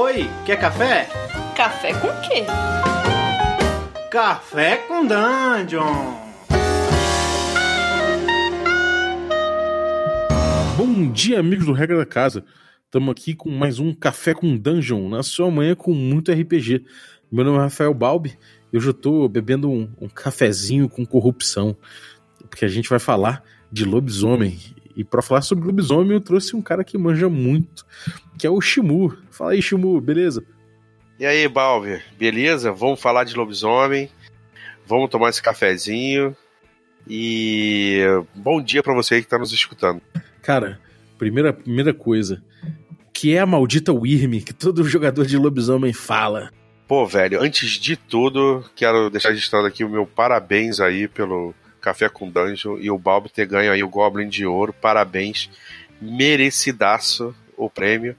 Oi, quer café? Café com quê? Café com Dungeon! Bom dia, amigos do Regra da Casa. Estamos aqui com mais um Café com Dungeon, na sua manhã com muito RPG. Meu nome é Rafael Balbi e hoje eu estou bebendo um, um cafezinho com corrupção, porque a gente vai falar de lobisomem. E para falar sobre lobisomem, eu trouxe um cara que manja muito, que é o Shimu. Fala aí, Shimu, beleza? E aí, Balbi, beleza? Vamos falar de lobisomem, vamos tomar esse cafezinho e bom dia para você que está nos escutando. Cara, primeira, primeira coisa, que é a maldita Wyrm que todo jogador de lobisomem fala. Pô, velho, antes de tudo, quero deixar registrado aqui o meu parabéns aí pelo Café com Dungeon e o Balbi ter ganho aí o Goblin de Ouro. Parabéns, merecidaço o prêmio.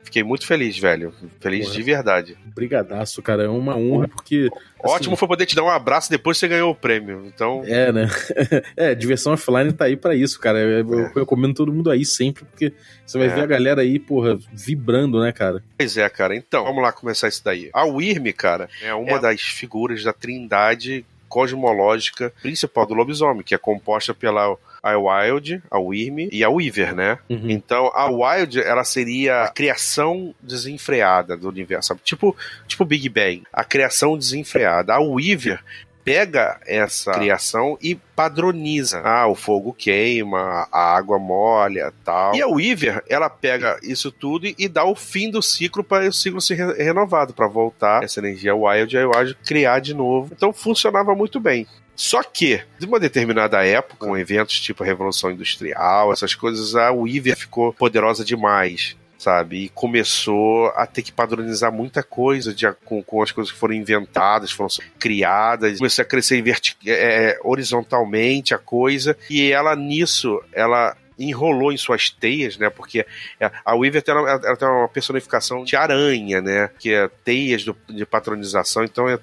Fiquei muito feliz, velho. Feliz Porra. de verdade. Brigadaço, cara, é uma honra, porque... Ótimo foi poder te dar um abraço depois que você ganhou o prêmio. Então, É, né? é, diversão offline tá aí pra isso, cara. Eu, eu É. recomendo todo mundo aí sempre, porque você vai É. ver a galera aí, porra, vibrando, né, cara? Pois é, cara. Então, vamos lá começar isso daí. A Wyrm, cara, é uma É. das figuras da trindade cosmológica principal do lobisomem, que é composta pela a Wild, a Wyrm e a Weaver, né? Uhum. Então, a Wild, ela seria a criação desenfreada do universo, sabe? Tipo, tipo Big Bang, a criação desenfreada. A Weaver pega essa criação e padroniza. Ah, o fogo queima, a água molha, tal. E a Weaver, ela pega isso tudo e, e dá o fim do ciclo para o ciclo ser re- renovado, para voltar essa energia Wild e a Wild criar de novo. Então funcionava muito bem. Só que, de uma determinada época, com eventos tipo a Revolução Industrial, essas coisas, a Weaver ficou poderosa demais sabe? E começou a ter que padronizar muita coisa de, com, com as coisas que foram inventadas, foram criadas, começou a crescer verti- é, horizontalmente a coisa, e ela nisso, ela enrolou em suas teias, né? Porque a Weaver tem uma, ela tem uma personificação de aranha, né? Que é teias do- de patronização, então é-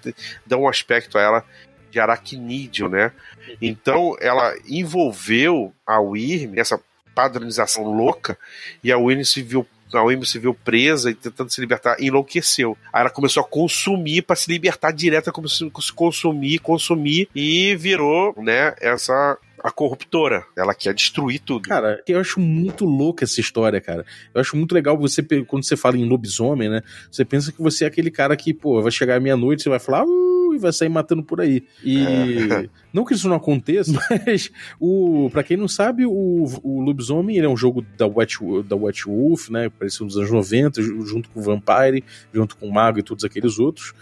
dá um aspecto a ela de aracnídeo, né? Então ela envolveu a Wyrm nessa padronização louca e a Wyrm se viu a Wyrm se viu presa e tentando se libertar, enlouqueceu. Aí ela começou a consumir para se libertar direto, começou a consumir, consumir e virou, né, essa a corruptora. Ela quer destruir tudo. Cara, eu acho muito louca essa história, cara. Eu acho muito legal você, quando você fala em lobisomem, né? Você pensa que você é aquele cara que, pô, vai chegar à meia-noite, você vai falar, uh, e vai sair matando por aí. E. É. Não que isso não aconteça, mas o. Pra quem não sabe, o, o Lobisomem ele é um jogo da White, da White Wolf, né? Pareceu dos anos 90, ju- junto com o Vampire, junto com o Mago e todos aqueles outros.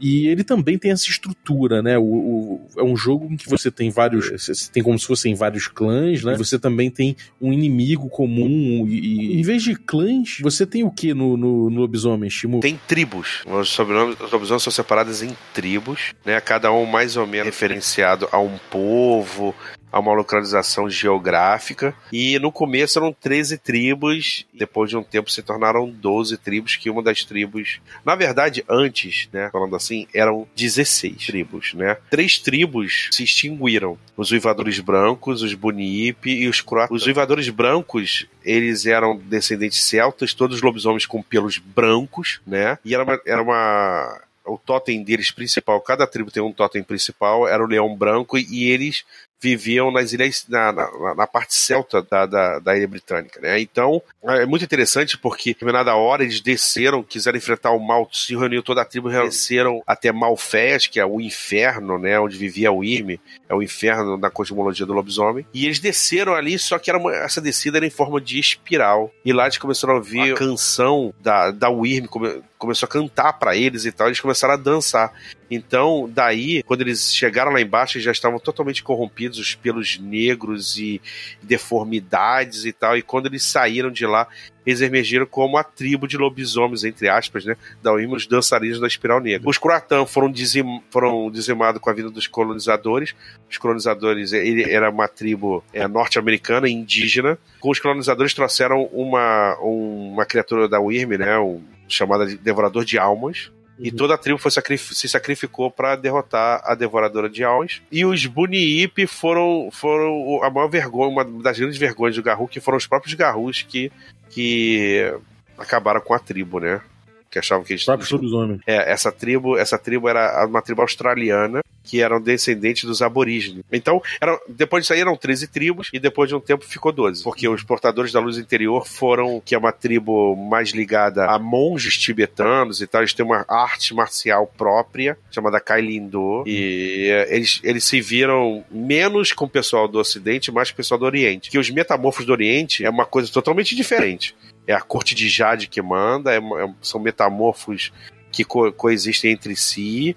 E ele também tem essa estrutura, né? O, o- é um jogo em que você tem vários. Você tem como se fossem vários clãs, né? Você também tem um inimigo comum. E, e em vez de clãs, você tem o que no, no, no lobisomem, Shimu? Tem tribos. Os sobrenomes, os lobisomens são separados em tribos, né? Cada um mais ou menos referenciado a um povo, a uma localização geográfica. E no começo eram 13 tribos, depois de um tempo se tornaram 12 tribos, que uma das tribos. Na verdade, antes, né? Falando assim, eram 16 tribos, né? Três tribos se extinguiram: os uivadores brancos, os Bunipe e os croatas. Os uivadores brancos, eles eram descendentes celtas, todos lobisomens com pelos brancos, né? E era uma. Era uma o totem deles principal, cada tribo tem um totem principal, era o leão branco, e eles viviam nas ilhas, na, na, na parte celta da, da, da ilha britânica, né? Então, é muito interessante porque, em determinada hora, eles desceram, quiseram enfrentar o mal, se reuniu toda a tribo, desceram até Malfés, que é o inferno, né? Onde vivia o Irme, é o inferno na cosmologia do lobisomem. E eles desceram ali, só que era uma- essa descida era em forma de espiral. E lá eles começaram a ouvir a canção da, da come- começou a cantar pra eles e tal, eles começaram a dançar. Então, daí, quando eles chegaram lá embaixo, eles já estavam totalmente corrompidos, os pelos negros e deformidades e tal. E quando eles saíram de lá, eles emergiram como a tribo de lobisomens, entre aspas, né? Da os dançarinos da espiral negra. Os Croatã foram, dizim, foram dizimados com a vida dos colonizadores. Os colonizadores, ele era uma tribo é, norte-americana, indígena. Com os colonizadores trouxeram uma, uma criatura da Wyrm, né? Um, chamada de Devorador de Almas. E toda a tribo foi sacrif- se sacrificou para derrotar a Devoradora de Almas. E os Buniip foram, foram a maior vergonha, uma das grandes vergonhas do Garru, que foram os próprios Garrus que, que acabaram com a tribo, né? Que achavam que eles Próprios lobisomens. é, essa tribo, essa tribo era uma tribo australiana que eram descendentes dos aborígenes. Então, eram, depois disso aí eram 13 tribos e depois de um tempo ficou 12. Porque os portadores da luz interior foram, que é uma tribo mais ligada a monges tibetanos e tal, eles têm uma arte marcial própria, chamada Kailindo, e eh, eles, eles se viram menos com o pessoal do ocidente, mais com o pessoal do oriente. Que os metamorfos do oriente é uma coisa totalmente diferente. É a corte de Jade que manda, é é- são metamorfos que co- coexistem entre si.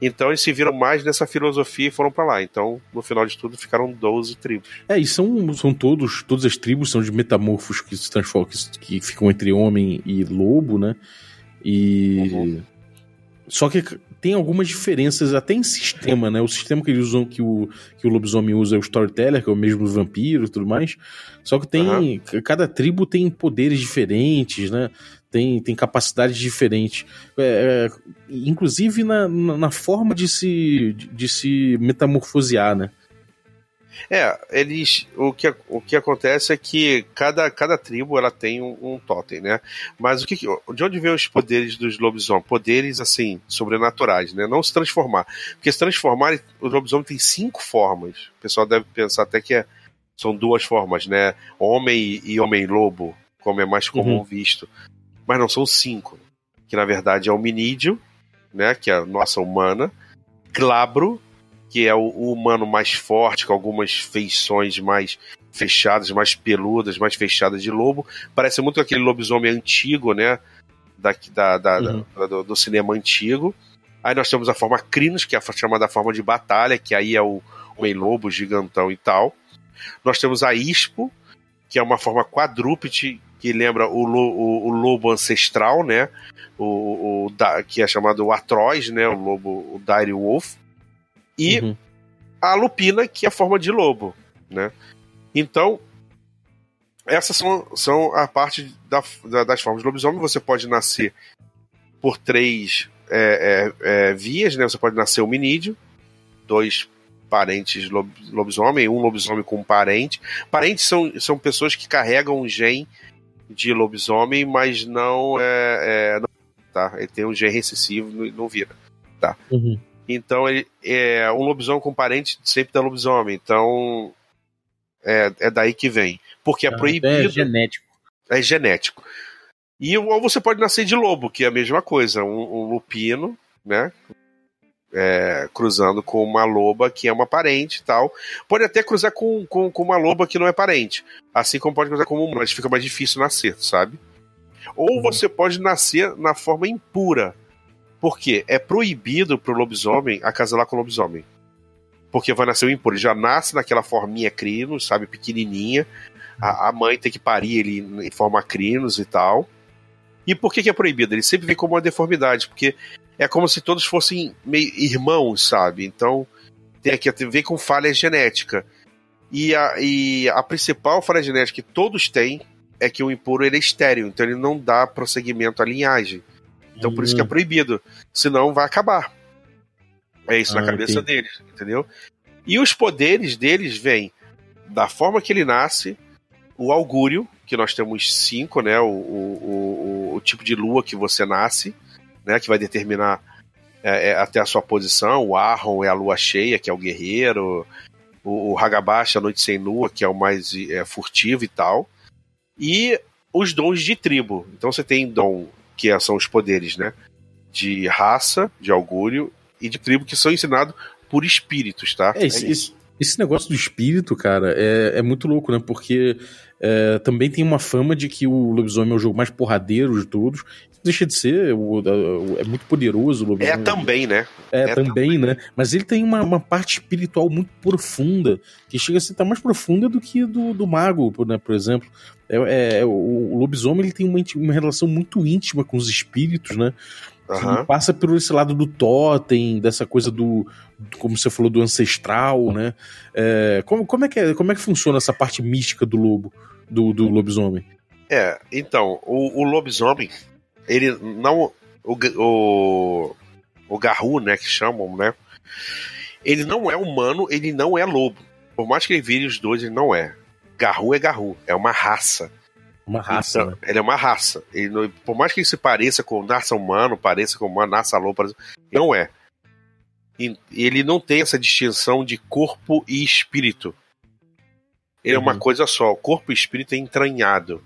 Então eles se viram mais nessa filosofia e foram pra lá. Então, no final de tudo, ficaram 12 tribos. É, e são, são todos, todas as tribos são de metamorfos que se transformam, que, que ficam entre homem e lobo, né? E. Uhum. Só que tem algumas diferenças até em sistema, né? O sistema que eles usam, que o, que o lobisomem usa é o storyteller, que é o mesmo vampiro e tudo mais. Só que tem. Cada tribo tem poderes diferentes, né? Tem, tem capacidades diferentes. É, é, inclusive na, na, na forma de se, de se metamorfosear, né? É, eles. O que, o que acontece é que cada, cada tribo ela tem um, um totem, né? Mas o que, de onde vem os poderes dos lobisomens? Poderes, assim, sobrenaturais, né? Não se transformar. Porque se transformar, o lobisomem tem cinco formas. O pessoal deve pensar até que é- são duas formas, né? Homem e, e homem-lobo, como é mais comum Uhum. visto. Mas não, são cinco. Que na verdade é hominídeo, né? Que é a nossa humana. Glabro, que é o, o humano mais forte, com algumas feições mais fechadas, mais peludas, mais fechadas de lobo. Parece muito aquele lobisomem antigo, né? Da, da, da- Uhum. da- do, do cinema antigo. Aí nós temos a forma Crinos, que é a chamada forma de batalha, que aí é o homem-lobo gigantão e tal. Nós temos a Ispo, que é uma forma quadrúpede, que lembra o, o- o lobo ancestral, né? O, o da- que é chamado o Atroz, né? O lobo, o Dire Wolf. E Uhum. a lupina, que é a forma de lobo, né? Então, essas são, são a parte da- da- das formas de lobisomem. Você pode nascer por três é, é, é, vias, né? Você pode nascer hominídeo, dois parentes lob- lobisomem, um lobisomem com um parente. Parentes são, são pessoas que carregam um gene de lobisomem, mas não é, é, não- tá? Ele tem um gene recessivo e não vira. Uhum. Então, ele, é, um lobisomem com parente sempre dá lobisomem. Então, é, é daí que vem. Porque é É proibido, genético. é genético. E ou você pode nascer de lobo, que é a mesma coisa. Um, um lupino, né? É, cruzando com uma loba que é uma parente e tal. Pode até cruzar com, com, com uma loba que não é parente. Assim como pode cruzar com uma, mas fica mais difícil nascer, sabe? Ou Uhum. você pode nascer na forma impura. Por quê? É proibido pro lobisomem acasalar com o lobisomem. Porque vai nascer o impuro. Ele já nasce naquela forminha crinos, sabe? Pequenininha. A, a mãe tem que parir ele em forma crinos e tal. E por que, que é proibido? Ele sempre vem como uma deformidade, porque é como se todos fossem meio irmãos, sabe? Então tem aqui vem com falha genética. E a, e a principal falha genética que todos têm é que o impuro ele é estéreo, então ele não dá prosseguimento à linhagem. Então por isso que é Hum. proibido. Senão vai acabar. É isso na Ah, cabeça entendi. deles, entendeu? E os poderes deles vêm da forma que ele nasce, o augúrio, que nós temos cinco, né? O, o, o, o tipo de lua que você nasce, né? Que vai determinar é, é, até a sua posição. O Arron é a lua cheia, que é o guerreiro. O, o Hagabashi, a noite sem lua, que é o mais é, furtivo e tal. E os dons de tribo. Então você tem dom, que é- são os poderes, né? De raça, de augúrio e de tribo, que são ensinados por espíritos, tá? É, esse, É isso. Esse- negócio do espírito, cara, é, é muito louco, né? Porque é, também tem uma fama de que o lobisomem é o jogo mais porradeiro de todos. Deixa de ser, o- o- é muito poderoso o É lobisomem. também, né? É, é também, né? Mas ele tem uma, uma parte espiritual muito profunda, que chega a ser até mais profunda do que do, do mago, por- né, por exemplo. É, é- o, o lobisomem ele tem uma, uma relação muito íntima com os espíritos, né? Aham. passa por esse lado do totem, dessa coisa do, como você falou, do ancestral, né? É, como, como, é que é, como é que funciona essa parte mística do lobo, do, do lobisomem? É, então, o, o lobisomem, ele não. O, o, o Garru, né, que chamam, né? Ele não é humano, ele não é lobo. Por mais que ele vire os dois, ele não é. Garru é Garru, é uma raça. Uma raça. Então, né? Ele é uma raça. Ele por mais que ele se pareça com raça humano, pareça com uma raça lobo, não é. E- Ele não tem essa distinção de corpo e espírito. Ele é uma Uhum. coisa só. O corpo e espírito é entranhado.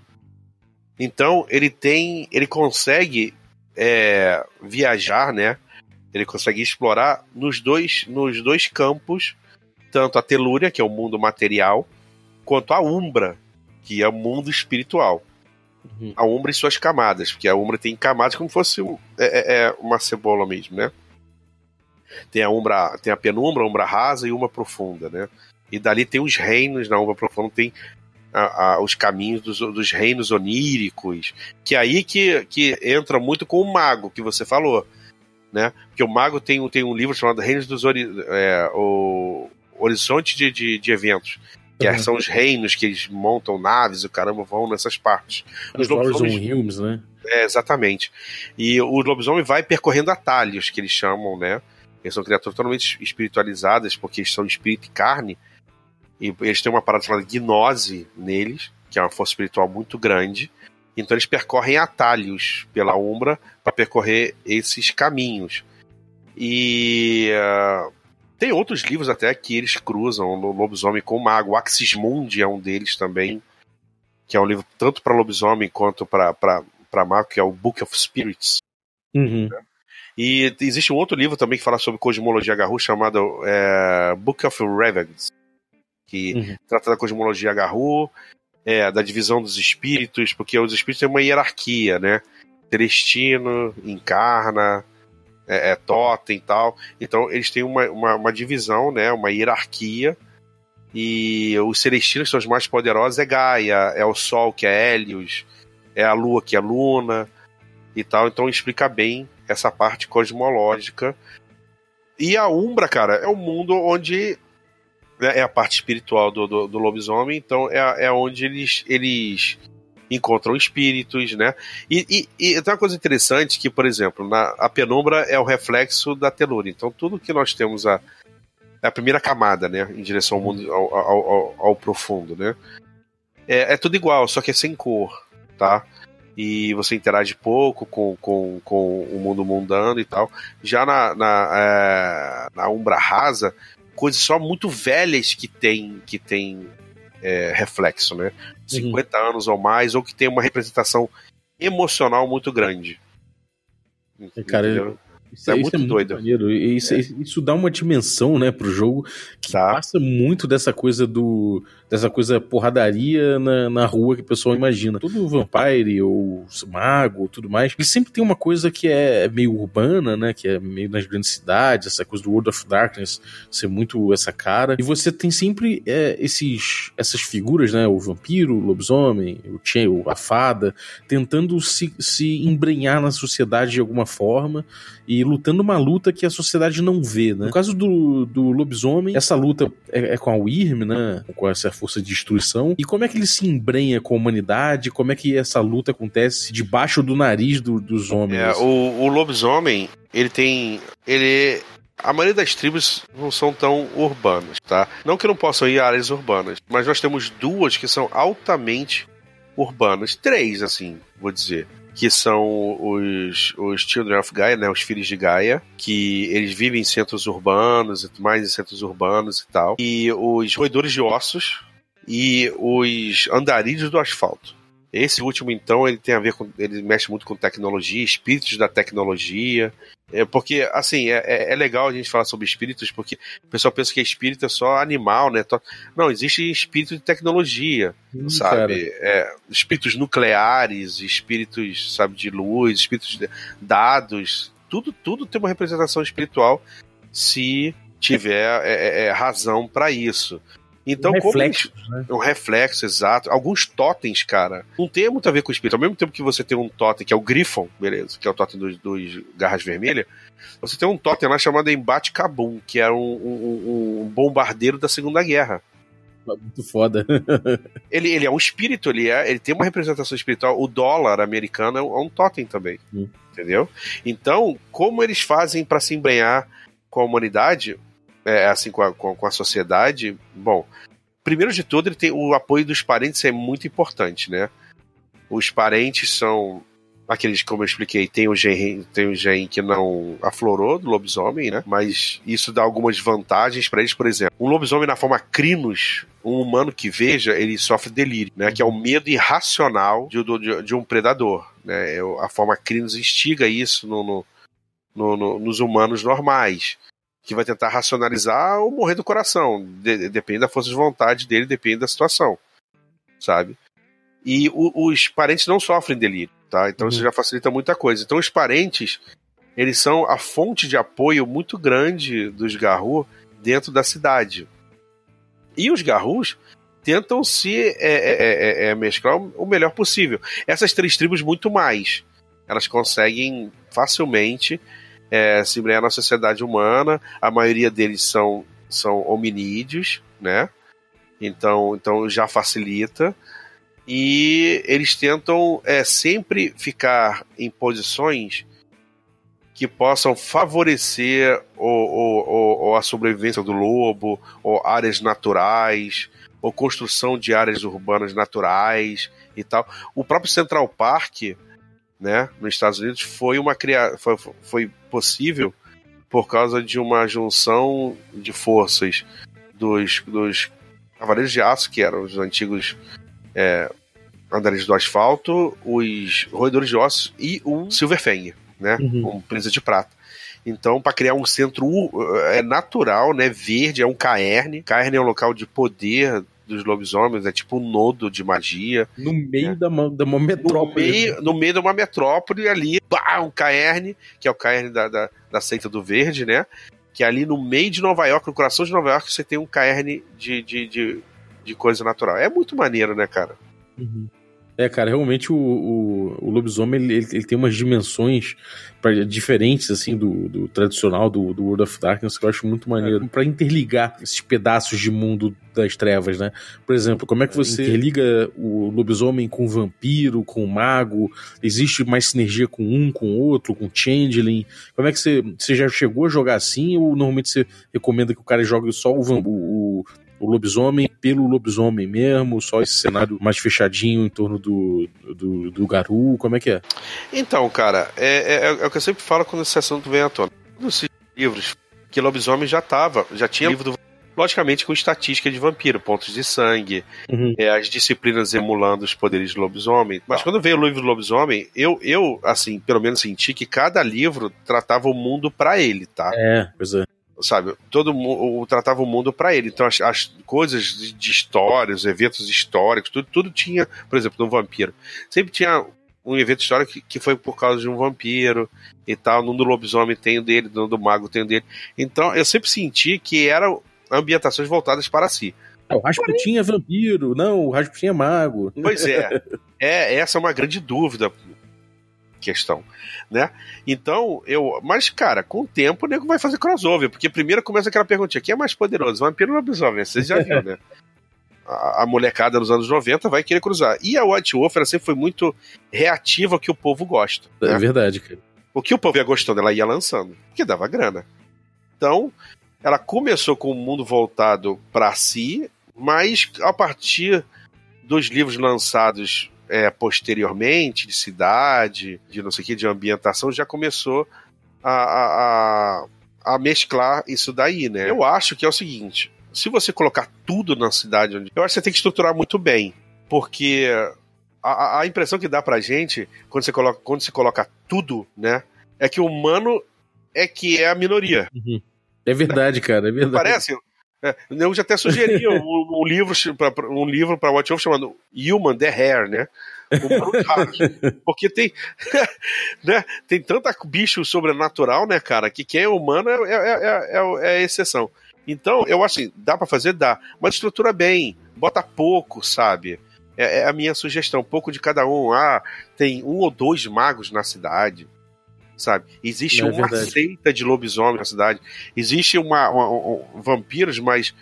Então ele tem, ele consegue é, viajar, né? Ele consegue explorar nos dois, nos dois campos, tanto a Telúria, que é o mundo material, quanto a Umbra, que é o mundo espiritual. Uhum. A Umbra e suas camadas, porque a Umbra tem camadas como se fosse é, é- é uma cebola mesmo, né? Tem a Umbra, tem a penumbra, a Umbra rasa e uma profunda, né? E dali tem os reinos na Umbra profunda, tem a- a- os caminhos dos, dos reinos oníricos, que é aí que, que entra muito com o mago que você falou, né? Porque o mago tem, um- tem um livro chamado Reinos dos Ori é, o Horizonte de, de, de Eventos, que Uhum. são os reinos que eles montam naves, o caramba, vão nessas partes. Os lobisomens, Hills, né? é, exatamente. E o lobisomem vai percorrendo atalhos, que eles chamam, né? Eles são criaturas totalmente espiritualizadas, porque eles são espírito e carne. E eles têm uma parada chamada gnose neles, que é uma força espiritual muito grande. Então eles percorrem atalhos pela Umbra para percorrer esses caminhos. E ah, tem outros livros até que eles cruzam o lobisomem com o mago. O Axis Mundi é um deles também, que é um livro tanto para lobisomem quanto para mago, que é o Book of Spirits. Uhum. E existe um outro livro também que fala sobre cosmologia Garou chamado é, Book of Ravens, que Uhum. trata da cosmologia Garou, é, da divisão dos espíritos, porque os espíritos têm uma hierarquia, né? Celestino, encarna, é, é totem e tal. Então eles têm uma, uma, uma divisão, né? Uma hierarquia. E os celestinos são os mais poderosos, é Gaia, é o Sol, que é Hélios, é a Lua, que é Luna e tal. Então explica bem essa parte cosmológica. E a Umbra, cara, é o mundo onde né, é a parte espiritual do, do, do lobisomem, então é, é onde eles, eles encontram espíritos, né? E, e, e tem uma coisa interessante que, por exemplo, na, a penumbra é o reflexo da telúria. Então tudo que nós temos a, a primeira camada, né? Em direção ao mundo, ao, ao, ao, ao profundo, né? É, é tudo igual, só que é sem cor, tá? e você interage pouco com, com, com o mundo mundano e tal. Já na, na, é, na Umbra Rasa, coisas só muito velhas que tem, que tem é, reflexo, né? 50 uhum. anos ou mais, ou que tem uma representação emocional muito grande. Cara, Entendeu? Isso é, é, muito, é muito doido. Maneiro. Isso, é. isso dá uma dimensão, né, pro jogo que tá. passa muito dessa coisa do. dessa coisa porradaria na, na rua que o pessoal imagina. Tudo vampire ou mago tudo mais. E sempre tem uma coisa que é meio urbana, né? Que é meio nas grandes cidades, essa coisa do World of Darkness ser muito essa cara. E você tem sempre é, esses, essas figuras, né? O vampiro, o lobisomem, o a fada, tentando se, se embrenhar na sociedade de alguma forma e lutando uma luta que a sociedade não vê, né? No caso do, do lobisomem, essa luta é, é com a Wyrm, né? Com essa força de destruição. E como é que ele se embrenha com a humanidade? Como é que essa luta acontece debaixo do nariz do, dos homens? É, o, o lobisomem, ele tem. Ele a maioria das tribos não são tão urbanas, tá? Não que não possam ir a áreas urbanas, mas nós temos duas que são altamente urbanas. Três, assim, vou dizer que são os, os Children of Gaia, né, os filhos de Gaia, que eles vivem em centros urbanos e mais em centros urbanos e tal. E os roedores de ossos e os andarilhos do asfalto. Esse último, então, ele tem a ver com. Ele mexe muito com tecnologia, espíritos da tecnologia. É porque, assim, é, é legal a gente falar sobre espíritos, porque o pessoal pensa que espírito é só animal, né? Não, existe espírito de tecnologia, hum, sabe? É, espíritos nucleares, espíritos, sabe, de luz, espíritos de dados. Tudo, tudo tem uma representação espiritual se tiver é, razão para isso. Então, um reflexo, como né? um reflexo, exato. Alguns totens, cara, não tem muito a ver com o espírito. Ao mesmo tempo que você tem um totem, que é o Griffon, beleza, que é o totem dos, dos garras vermelhas, você tem um totem lá chamado Embate Kabum, que era um, um, um bombardeiro da Segunda Guerra. Muito foda. ele, ele é um espírito, ele, é, ele tem uma representação espiritual. O dólar americano é um, é um totem também. Hum. Entendeu? Então, como eles fazem para se embrenhar com a humanidade, é, assim, com a, com, a sociedade, bom, primeiro de tudo, ele tem o apoio dos parentes é muito importante, né? Os parentes são aqueles, como eu expliquei, tem o gen, tem o gen que não aflorou do lobisomem, né? Mas isso dá algumas vantagens para eles, por exemplo. Um lobisomem na forma crinos, um humano que veja, ele sofre delírio, né? Que é o medo irracional de, de, de um predador, né? É a forma crinos instiga isso no, no, no, nos humanos normais. Que vai tentar racionalizar ou morrer do coração. De, depende da força de vontade dele, depende da situação. Sabe? E o, os parentes não sofrem delírio tá? Então uhum. isso já facilita muita coisa. Então os parentes, eles são a fonte de apoio muito grande dos Garru dentro da cidade. E os Garrus tentam se é, é, é, é, mesclar o melhor possível. Essas três tribos, muito mais. Elas conseguem facilmente é, se embrenhar na sociedade humana. A maioria deles são, são hominídeos, né? Então, então já facilita e eles tentam é, sempre ficar em posições que possam favorecer o, o, o, a sobrevivência do lobo, ou áreas naturais, ou construção de áreas urbanas naturais e tal. O próprio Central Park, né, nos Estados Unidos, foi uma cria... foi, foi possível por causa de uma junção de forças dos, dos Cavaleiros de Aço, que eram os antigos é, andares do asfalto, os roedores de ossos e o Silverfang, né? Uhum. Um presa de prata. Então, para criar um centro é natural, né, verde, é um caerne. Caerne é um local de poder dos lobisomens, é tipo um nodo de magia. No meio né? da, da uma metrópole. No meio, no meio de uma metrópole ali, pá, um caerne, que é o caerne da, da, da seita do verde, né? Que ali no meio de Nova York, no coração de Nova York, você tem um caerne de, de, de, de coisa natural. É muito maneiro, né, cara? Uhum. É, cara, realmente o, o, o lobisomem ele, ele, tem umas dimensões pra, diferentes, assim, do, do tradicional do, do, World of Darkness, que eu acho muito maneiro. É. para interligar esses pedaços de mundo das trevas, né? Por exemplo, como é que você interliga o lobisomem com o vampiro, com o mago? Existe mais sinergia com um, com o outro, com o changeling? Como é que você, você já chegou a jogar assim ou normalmente você recomenda que o cara jogue só o, o, o lobisomem pelo lobisomem mesmo, só esse cenário mais fechadinho em torno do, do, do Garu, como é que é? Então, cara, é, é, é o que eu sempre falo quando esse assunto vem à tona. Nos livros, que lobisomem já tava, já tinha livro do logicamente com estatística de vampiro, pontos de sangue, uhum. é, as disciplinas emulando os poderes de lobisomem. Mas quando veio o livro do lobisomem, eu, eu, assim, pelo menos senti que cada livro tratava o mundo para ele, tá? É, pois é sabe? Todo mundo tratava o mundo para ele. Então as, as coisas de, de, histórias, eventos históricos, tudo, tudo tinha, por exemplo, no vampiro. Sempre tinha um evento histórico que, que foi por causa de um vampiro e tal. No do lobisomem tem o dele, no do mago tem o dele. Então eu sempre senti que eram ambientações voltadas para si. É, o Rasputin é vampiro, não, o Rasputin é mago. Pois é. é essa é uma grande dúvida questão, né? Então, eu. Mas, cara, com o tempo o nego vai fazer crossover, porque primeiro começa aquela perguntinha: quem é mais poderoso? Vampiro ou lobisomem? Vocês já viram, né? A, a, molecada nos anos 90 vai querer cruzar. E a White Wolf, ela sempre foi muito reativa ao que o povo gosta. É né? verdade, cara. O que o povo ia gostando, ela ia lançando, porque dava grana. Então, ela começou com o mundo voltado para si, mas a partir dos livros lançados é, posteriormente, de cidade, de não sei o que, de ambientação, já começou a, a, a, mesclar isso daí, né? Eu acho que é o seguinte: se você colocar tudo na cidade, eu acho que você tem que estruturar muito bem. Porque a, a impressão que dá pra gente, quando você, coloca, quando você coloca tudo, né? É que o humano é que é a minoria. Uhum. É verdade, cara, é verdade. Parece, é, eu já até sugeri um, um, livro para um livro para Watch Wolf chamado Human the Hair, né? Porque tem, né? Tem tanta bicho sobrenatural, né, cara, que quem é humano é, é, é, é exceção. Então, eu acho assim, dá para fazer? Dá. Mas estrutura bem, bota pouco, sabe? É, a minha sugestão, pouco de cada um. Ah, tem um ou dois magos na cidade sabe? Existe uma seita de lobisomem na cidade. Existe uma, uma um, vampiros, mas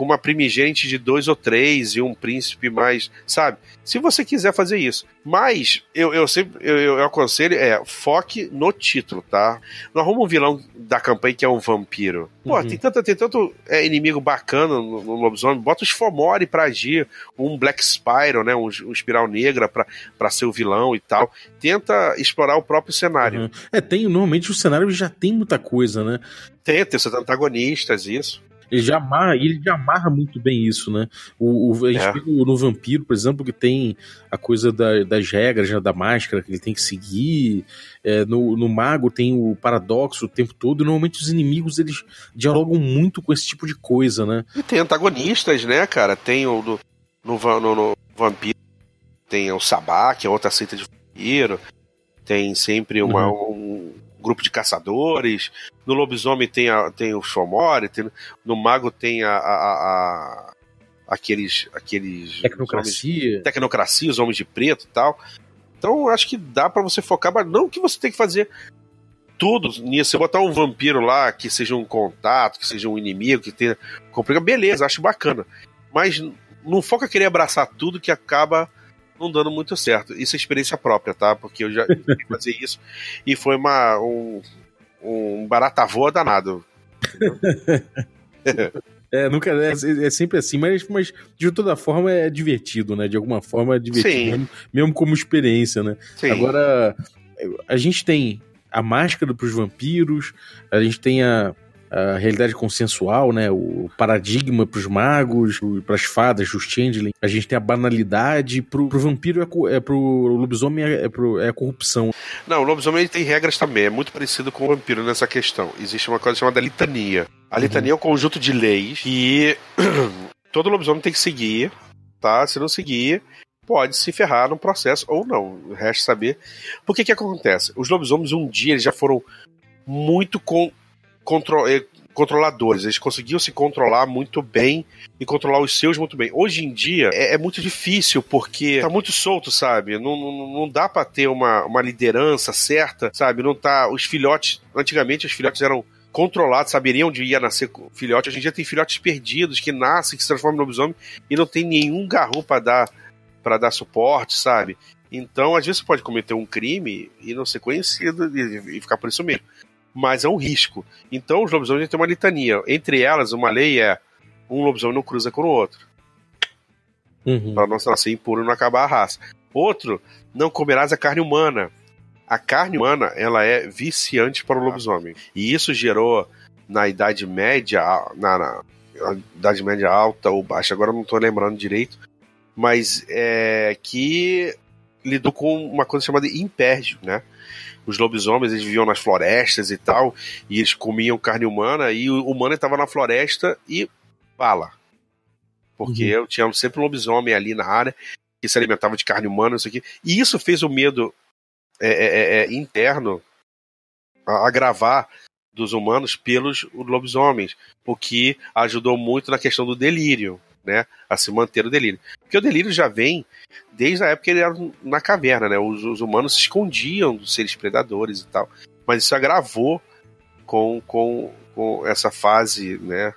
com uma primigente de dois ou três e um príncipe mais, sabe? Se você quiser fazer isso. Mas eu, eu sempre eu, eu aconselho é foque no título, tá? Não arruma um vilão da campanha que é um vampiro. Pô, uhum. tem tanto, tem tanto é, inimigo bacana no, no lobisomem. Bota os Fomori pra agir, um Black Spyro, né? Um, um espiral negra pra, pra ser o vilão e tal. Tenta explorar o próprio cenário. Uhum. É, tem, normalmente o cenário já tem muita coisa, né? Tem, tem seus antagonistas, isso. Ele já amarra, ele já amarra muito bem isso, né? O, o a gente é. vê no Vampiro, por exemplo, que tem a coisa da, das regras, né, da máscara que ele tem que seguir. É, no, no Mago tem o paradoxo o tempo todo. E normalmente os inimigos eles dialogam muito com esse tipo de coisa, né? E tem antagonistas, né, cara? Tem o no, no, no, no Vampiro, tem o Sabá, que é outra seita de vampiro. Tem sempre uma, uhum. um, grupo de caçadores. No lobisomem tem, a, tem o Shomori, tem, no mago tem a, a, a aqueles aqueles tecnocracia, homens, tecnocracia, os homens de preto e tal. Então acho que dá para você focar, mas não que você tem que fazer tudo nisso. Você botar um vampiro lá que seja um contato, que seja um inimigo, que tenha complica, beleza, acho bacana. Mas não foca querer abraçar tudo que acaba não dando muito certo. Isso é experiência própria, tá? Porque eu já fazer isso e foi uma, um, um baratavô danado. É, nunca é, é, sempre assim, mas, mas de toda forma é divertido, né? De alguma forma é divertido, mesmo, mesmo, como experiência, né? Sim. Agora, a gente tem a máscara para os vampiros, a gente tem a, a realidade consensual, né? O paradigma para os magos, para as fadas, os changeling. A gente tem a banalidade. Pro, pro vampiro é, é pro lobisomem é, é, pro, é a corrupção. Não, o lobisomem tem regras também. É muito parecido com o vampiro nessa questão. Existe uma coisa chamada litania. A uhum. litania uhum. é um conjunto de leis que todo lobisomem tem que seguir, tá? Se não seguir, pode se ferrar no processo ou não. Resta saber. Por que que acontece? Os lobisomens um dia eles já foram muito com contro eh, controladores. Eles conseguiam se controlar muito bem e controlar os seus muito bem. Hoje em dia é, é muito difícil porque tá muito solto, sabe? Não, não, não dá para ter uma, uma liderança certa, sabe? Não tá. Os filhotes. Antigamente os filhotes eram controlados, saberiam onde ia nascer filhote. Hoje em dia tem filhotes perdidos que nascem, que se transformam no lobisomem e não tem nenhum garro para dar para dar suporte, sabe? Então, às vezes você pode cometer um crime e não ser conhecido e ficar por isso mesmo mas é um risco. Então os lobisomens têm uma litania. Entre elas, uma lei é um lobisomem não cruza com o outro. Uhum. Para não nascer impuro e não acabar a raça. Outro, não comerás a carne humana. A carne humana, ela é viciante para o lobisomem. E isso gerou na Idade Média, na, na, na Idade Média alta ou baixa, agora não estou lembrando direito, mas é que lidou com uma coisa chamada impérgio, né? Os lobisomens eles viviam nas florestas e tal, e eles comiam carne humana, e o humano estava na floresta e bala. Porque uhum. eu tinha sempre um lobisomem ali na área que se alimentava de carne humana, isso aqui. E isso fez o medo é, é, é, é interno agravar dos humanos pelos lobisomens, o que ajudou muito na questão do delírio né, a se manter o delírio. Porque o delírio já vem desde a época que ele era na caverna, né? Os, os humanos se escondiam dos seres predadores e tal. Mas isso agravou com, com, com essa fase, né?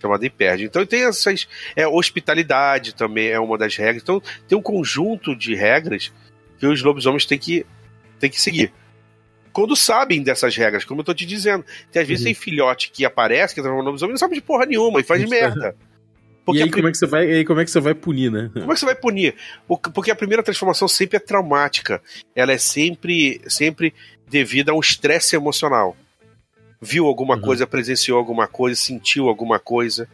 chamada hipérdia. Então tem essas. É, hospitalidade também é uma das regras. Então tem um conjunto de regras que os lobisomens têm que, têm que seguir. Quando sabem dessas regras, como eu tô te dizendo. Tem, às vezes uhum. tem filhote que aparece, que transforma no lobisomem, não sabe de porra nenhuma e faz merda. Porque e aí, como é que você vai, aí como é que você vai punir, né? Como é que você vai punir? Porque a primeira transformação sempre é traumática. Ela é sempre, sempre devida a um estresse emocional. Viu alguma uhum. coisa, presenciou alguma coisa, sentiu alguma coisa.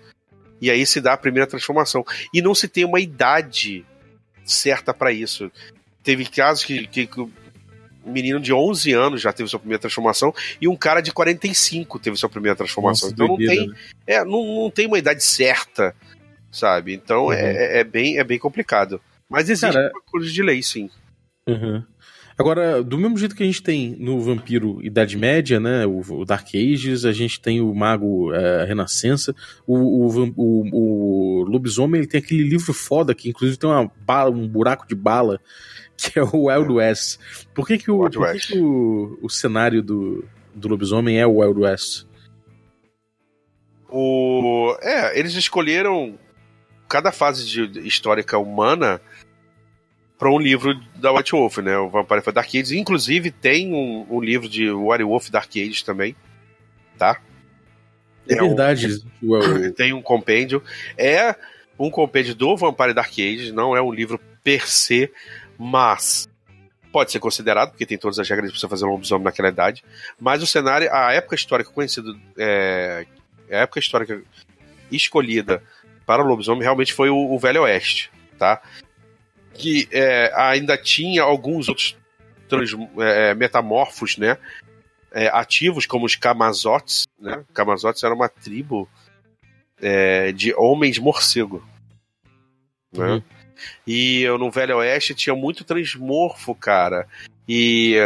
E aí se dá a primeira transformação. E não se tem uma idade certa para isso. Teve casos que, que, que um menino de 11 anos já teve sua primeira transformação e um cara de 45 teve sua primeira transformação. Nossa, então não tem, né? é, não, não tem uma idade certa sabe? Então uhum. é, é, bem, é bem complicado. Mas existe Cara, uma coisa de lei, sim. Uhum. Agora, do mesmo jeito que a gente tem no Vampiro Idade Média, né, o, o Dark Ages, a gente tem o Mago é, Renascença, o, o, o, o, Lobisomem ele tem aquele livro foda que inclusive tem uma bala, um buraco de bala, que é o Wild West. Por que, que, o, por que, que o, o cenário do, do Lobisomem é o Wild West? O, é, eles escolheram cada fase de, histórica humana para um livro da White Wolf, né? O Vampire for Dark Ages. Inclusive tem um, um livro de White Wolf Dark Ages também, tá? É, é verdade. Um, tem um compêndio. É um compêndio do Vampire Dark Ages, não é um livro per se, mas pode ser considerado, porque tem todas as regras para você fazer um lobisomem naquela idade. Mas o cenário, a época histórica conhecida, é, a época histórica escolhida para o lobisomem realmente foi o, o Velho Oeste, tá? Que é, ainda tinha alguns outros trans, é, metamorfos, né? É, ativos, como os Camazotes, né? Camazotes era uma tribo é, de homens morcego, né? Uhum. E no Velho Oeste tinha muito transmorfo, cara. E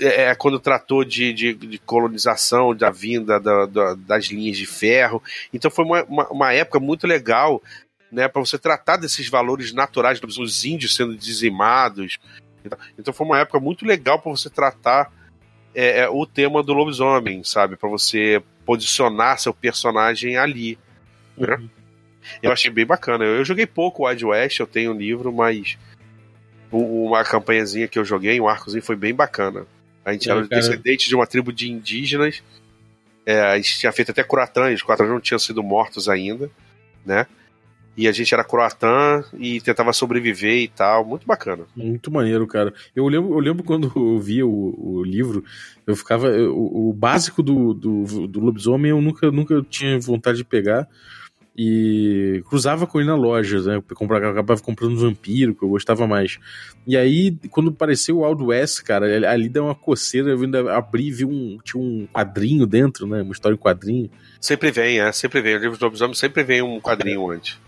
é, é, quando tratou de, de, de, colonização, da vinda da, da, das linhas de ferro. Então foi uma, uma, uma época muito legal né, para você tratar desses valores naturais dos índios sendo dizimados. Então foi uma época muito legal para você tratar é, é, o tema do lobisomem, sabe? Para você posicionar seu personagem ali. Né? Uhum. Eu achei bem bacana. Eu, eu joguei pouco o Wild West, eu tenho um livro, mas uma campanhazinha que eu joguei, um arcozinho, foi bem bacana. A gente é, era cara... descendente de uma tribo de indígenas. É, a gente tinha feito até Croatã, os Croatãs não tinham sido mortos ainda, né? E a gente era Croatã e tentava sobreviver e tal. Muito bacana. Muito maneiro, cara. Eu lembro, eu lembro quando eu via o, o livro, eu ficava. Eu, o, básico do, do, do lobisomem eu nunca, nunca tinha vontade de pegar e cruzava com ele na loja, né? Comprava, acabava comprando vampiro, que eu gostava mais. E aí, quando apareceu o Wild West, cara, ali deu uma coceira, eu ainda abri e vi um, tinha um quadrinho dentro, né? Uma história em quadrinho. Sempre vem, é, sempre vem. O livro do lobisomem sempre vem um quadrinho antes.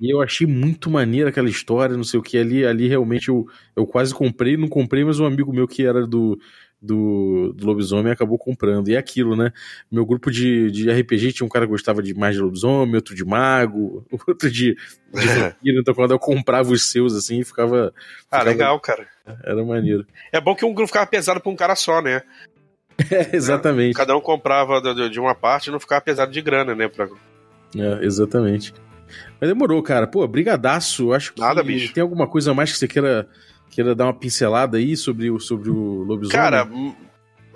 E eu achei muito maneira aquela história, não sei o que. Ali, ali realmente eu, eu quase comprei, não comprei, mas um amigo meu que era do, do, do lobisomem acabou comprando. E é aquilo, né? Meu grupo de, de RPG tinha um cara que gostava de mais de lobisomem, outro de mago, outro de, de vampiro. então quando eu comprava os seus, assim, ficava. Ah, ficava... legal, cara. Era maneiro. É bom que um grupo ficava pesado pra um cara só, né? É, exatamente. Cada um comprava de uma parte e não ficava pesado de grana, né? Pra... É, exatamente. Mas demorou, cara. Pô, brigadaço. Acho que Nada, bicho. tem alguma coisa mais que você queira queira dar uma pincelada aí sobre o, sobre o lobisomem? Cara, hum,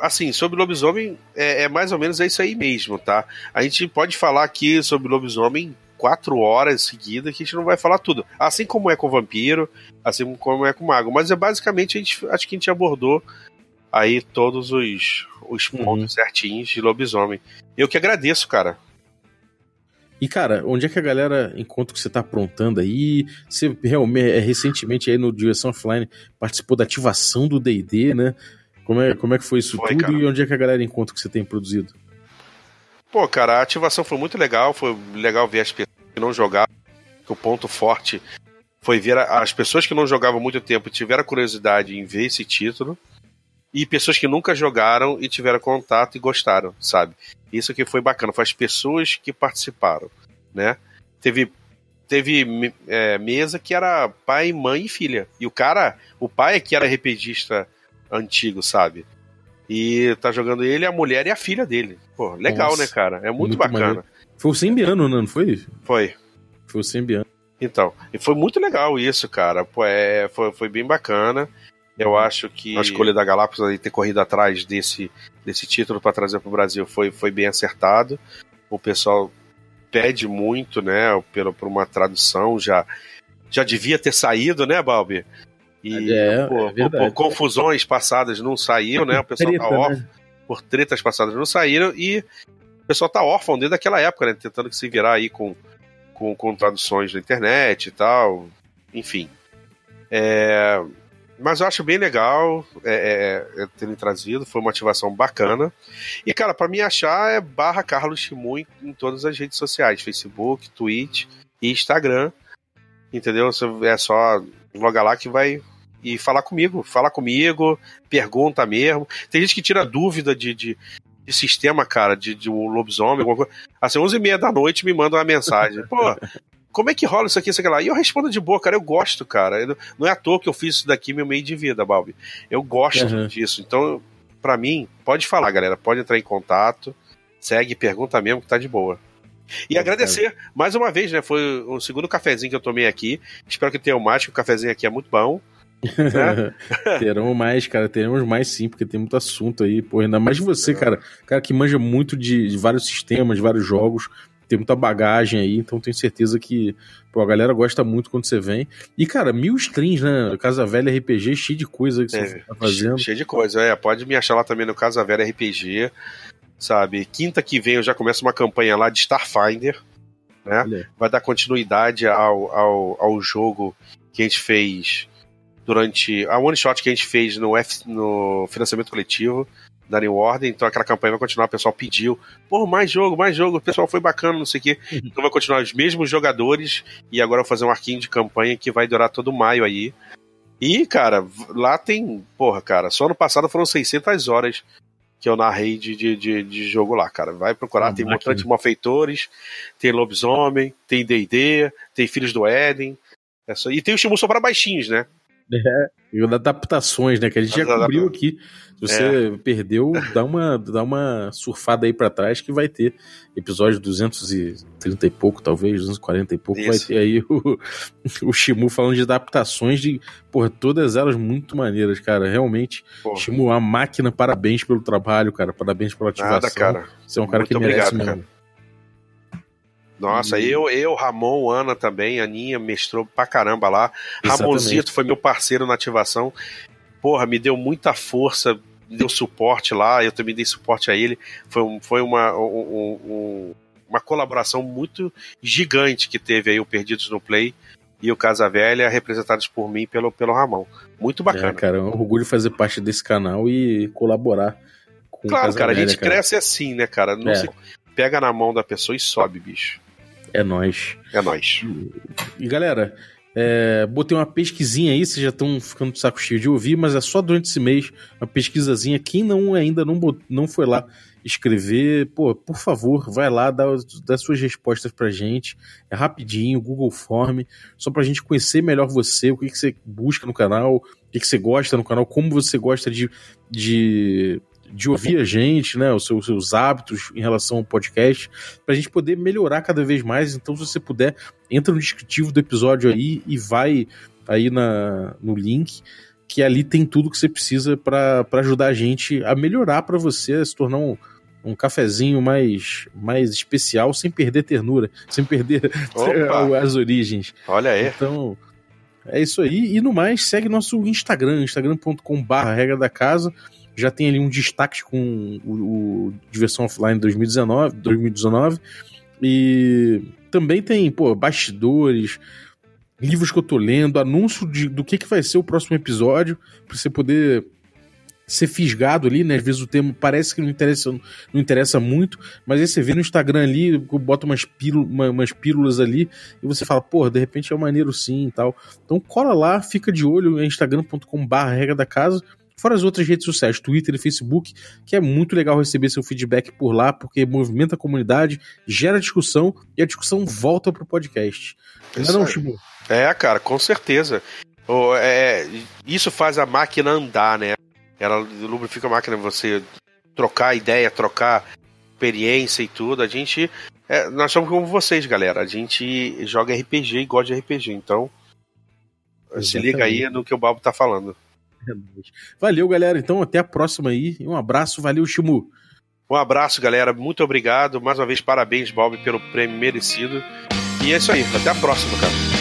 assim, sobre o lobisomem é, é, mais ou menos é isso aí mesmo, tá? A gente pode falar aqui sobre lobisomem quatro horas seguidas que a gente não vai falar tudo. Assim como é com o vampiro, assim como é com o mago. Mas é basicamente, a gente, acho que a gente abordou aí todos os, os pontos uhum. certinhos de lobisomem. Eu que agradeço, cara. E, cara, onde é que a galera encontra o que você está aprontando aí? Você realmente, é, recentemente aí no Direção Offline, participou da ativação do D&D, né? Como é, como é que foi isso foi, tudo cara. e onde é que a galera encontra o que você tem produzido? Pô, cara, a ativação foi muito legal, foi legal ver as pessoas que não jogavam, que o ponto forte foi ver as pessoas que não jogavam muito tempo tiveram curiosidade em ver esse título e pessoas que nunca jogaram e tiveram contato e gostaram, sabe? Isso que foi bacana, foi as pessoas que participaram, né? Teve teve é, mesa que era pai, mãe e filha. E o cara, o pai é que era RPGista antigo, sabe? E tá jogando ele, a mulher e a filha dele. Pô, legal, Nossa, né, cara? É muito, muito bacana. Maneiro. Foi o Sembiano, não foi? Foi. Foi o Sembiano. Então, e foi muito legal isso, cara. Pô, é, foi, foi bem bacana. Eu acho que a escolha da Galápagos aí ter corrido atrás desse, desse título para trazer para o Brasil foi, foi bem acertado. O pessoal pede muito, né, pelo, por uma tradução, já, já devia ter saído, né, Balbi? E é, por, é por, confusões passadas não saiu, né? O pessoal tá Treta, tá órfão, né? por tretas passadas não saíram e o pessoal tá órfão desde aquela época, né? Tentando se virar aí com, com, com traduções na internet e tal. Enfim. É, mas eu acho bem legal é, é, é, terem trazido, foi uma ativação bacana. E, cara, para mim achar é barra Carlos Chimu em, todas as redes sociais: Facebook, Twitch e Instagram. Entendeu? É só logar lá que vai e falar comigo. Fala comigo, pergunta mesmo. Tem gente que tira dúvida de, de, de sistema, cara, de, de um lobisomem, alguma coisa. Assim, 11 e meia da noite me manda uma mensagem. Pô, como é que rola isso aqui, isso aqui lá? E eu respondo de boa, cara, eu gosto, cara. Eu, não é à toa que eu fiz isso daqui meu meio de vida, Balbi. Eu gosto uhum. disso. Então, para mim, pode falar, galera. Pode entrar em contato. Segue, pergunta mesmo que tá de boa. E agradecer mais uma vez, né? Foi o segundo cafezinho que eu tomei aqui. Espero que tenham mais, que o cafezinho aqui é muito bom. Né? Terão mais, cara, teremos mais sim, porque tem muito assunto aí, pô, ainda mais você, cara, cara que manja muito de, de vários sistemas, de vários jogos, tem muita bagagem aí, então tenho certeza que pô, a galera gosta muito quando você vem. E, cara, mil streams, né? Casa Velha RPG, cheio de coisa que é, você tá fazendo. Cheio de coisa, é. Pode me achar lá também no Casa Velha RPG, sabe? Quinta que vem eu já começo uma campanha lá de Starfinder, né? Vai dar continuidade ao, ao, ao jogo que a gente fez durante a one shot que a gente fez no, F, no financiamento coletivo da New Order, então aquela campanha vai continuar, o pessoal pediu, pô, mais jogo, mais jogo, o pessoal foi bacana, não sei o quê. Uhum. Então vai continuar os mesmos jogadores e agora eu vou fazer um arquinho de campanha que vai durar todo maio aí. E, cara, lá tem, porra, cara, só no passado foram 600 horas que eu narrei de, de, de, de jogo lá, cara. Vai procurar, tem Mutante Malfeitores, tem Lobisomem, tem D&D, tem Filhos do Éden, é só... e tem o Shimu só para baixinhos, né? É, e adaptações, né? Que a gente já cobriu aqui. Se você é. perdeu, dá uma, dá uma surfada aí para trás que vai ter episódio 230 e pouco, talvez, 240 e pouco. Isso. Vai ter aí o, o Shimu falando de adaptações de, porra, todas elas muito maneiras, cara. Realmente, porra. Shimu, a máquina, parabéns pelo trabalho, cara. Parabéns pela ativação. Nada, cara. Você é um cara muito que merece obrigado, mesmo. Cara. Nossa, eu, eu, Ramon, Ana também, Aninha mestrou pra caramba lá. Exatamente. Ramonzito foi meu parceiro na ativação. Porra, me deu muita força, me deu suporte lá, eu também dei suporte a ele. Foi, um, foi uma, um, um, uma colaboração muito gigante que teve aí o Perdidos no Play e o Casa Velha, representados por mim pelo, pelo Ramon. Muito bacana. É, cara, é um orgulho fazer parte desse canal e colaborar com claro, Casa cara, Velha, a gente cara. cresce assim, né, cara? Não é. se pega na mão da pessoa e sobe, bicho. É nós. É nós. E, galera, é, botei uma pesquisinha aí, vocês já estão ficando de saco cheio de ouvir, mas é só durante esse mês, uma pesquisazinha. Quem não ainda não, não foi lá escrever, pô, por favor, vai lá, dá, dá suas respostas pra gente. É rapidinho, Google Form, só pra gente conhecer melhor você, o que, que você busca no canal, o que, que você gosta no canal, como você gosta de, de de ouvir a gente, né, os seus, seus hábitos em relação ao podcast, para a gente poder melhorar cada vez mais. Então, se você puder, entra no descritivo do episódio aí e vai aí na, no link, que ali tem tudo que você precisa para ajudar a gente a melhorar para você, a se tornar um, um cafezinho mais, mais especial, sem perder ternura, sem perder as origens. Olha aí. Então, é isso aí. E no mais, segue nosso Instagram, instagram.com/barra regra da casa já tem ali um destaque com o, o Diversão Offline 2019, 2019 e também tem, pô, bastidores, livros que eu tô lendo, anúncio de, do que, que vai ser o próximo episódio, pra você poder ser fisgado ali, né? Às vezes o tema parece que não interessa, não interessa muito, mas aí você vê no Instagram ali, bota umas, pílula, umas pílulas ali e você fala, porra, de repente é maneiro sim e tal. Então cola lá, fica de olho, é instagram.com/barra regra da casa Fora as outras redes sociais, Twitter e Facebook, que é muito legal receber seu feedback por lá, porque movimenta a comunidade, gera discussão e a discussão volta pro podcast. Isso não, Chibu? É, cara, com certeza. Oh, é, isso faz a máquina andar, né? Ela lubrifica a máquina, você trocar ideia, trocar experiência e tudo. A gente. É, nós somos como vocês, galera. A gente joga RPG e gosta de RPG. Então, Exatamente. se liga aí no que o Babo tá falando. Valeu, galera. Então, até a próxima aí. Um abraço. Valeu, Shimu. Um abraço, galera. Muito obrigado. Mais uma vez, parabéns, Bob, pelo prêmio merecido. E é isso aí. Até a próxima, cara.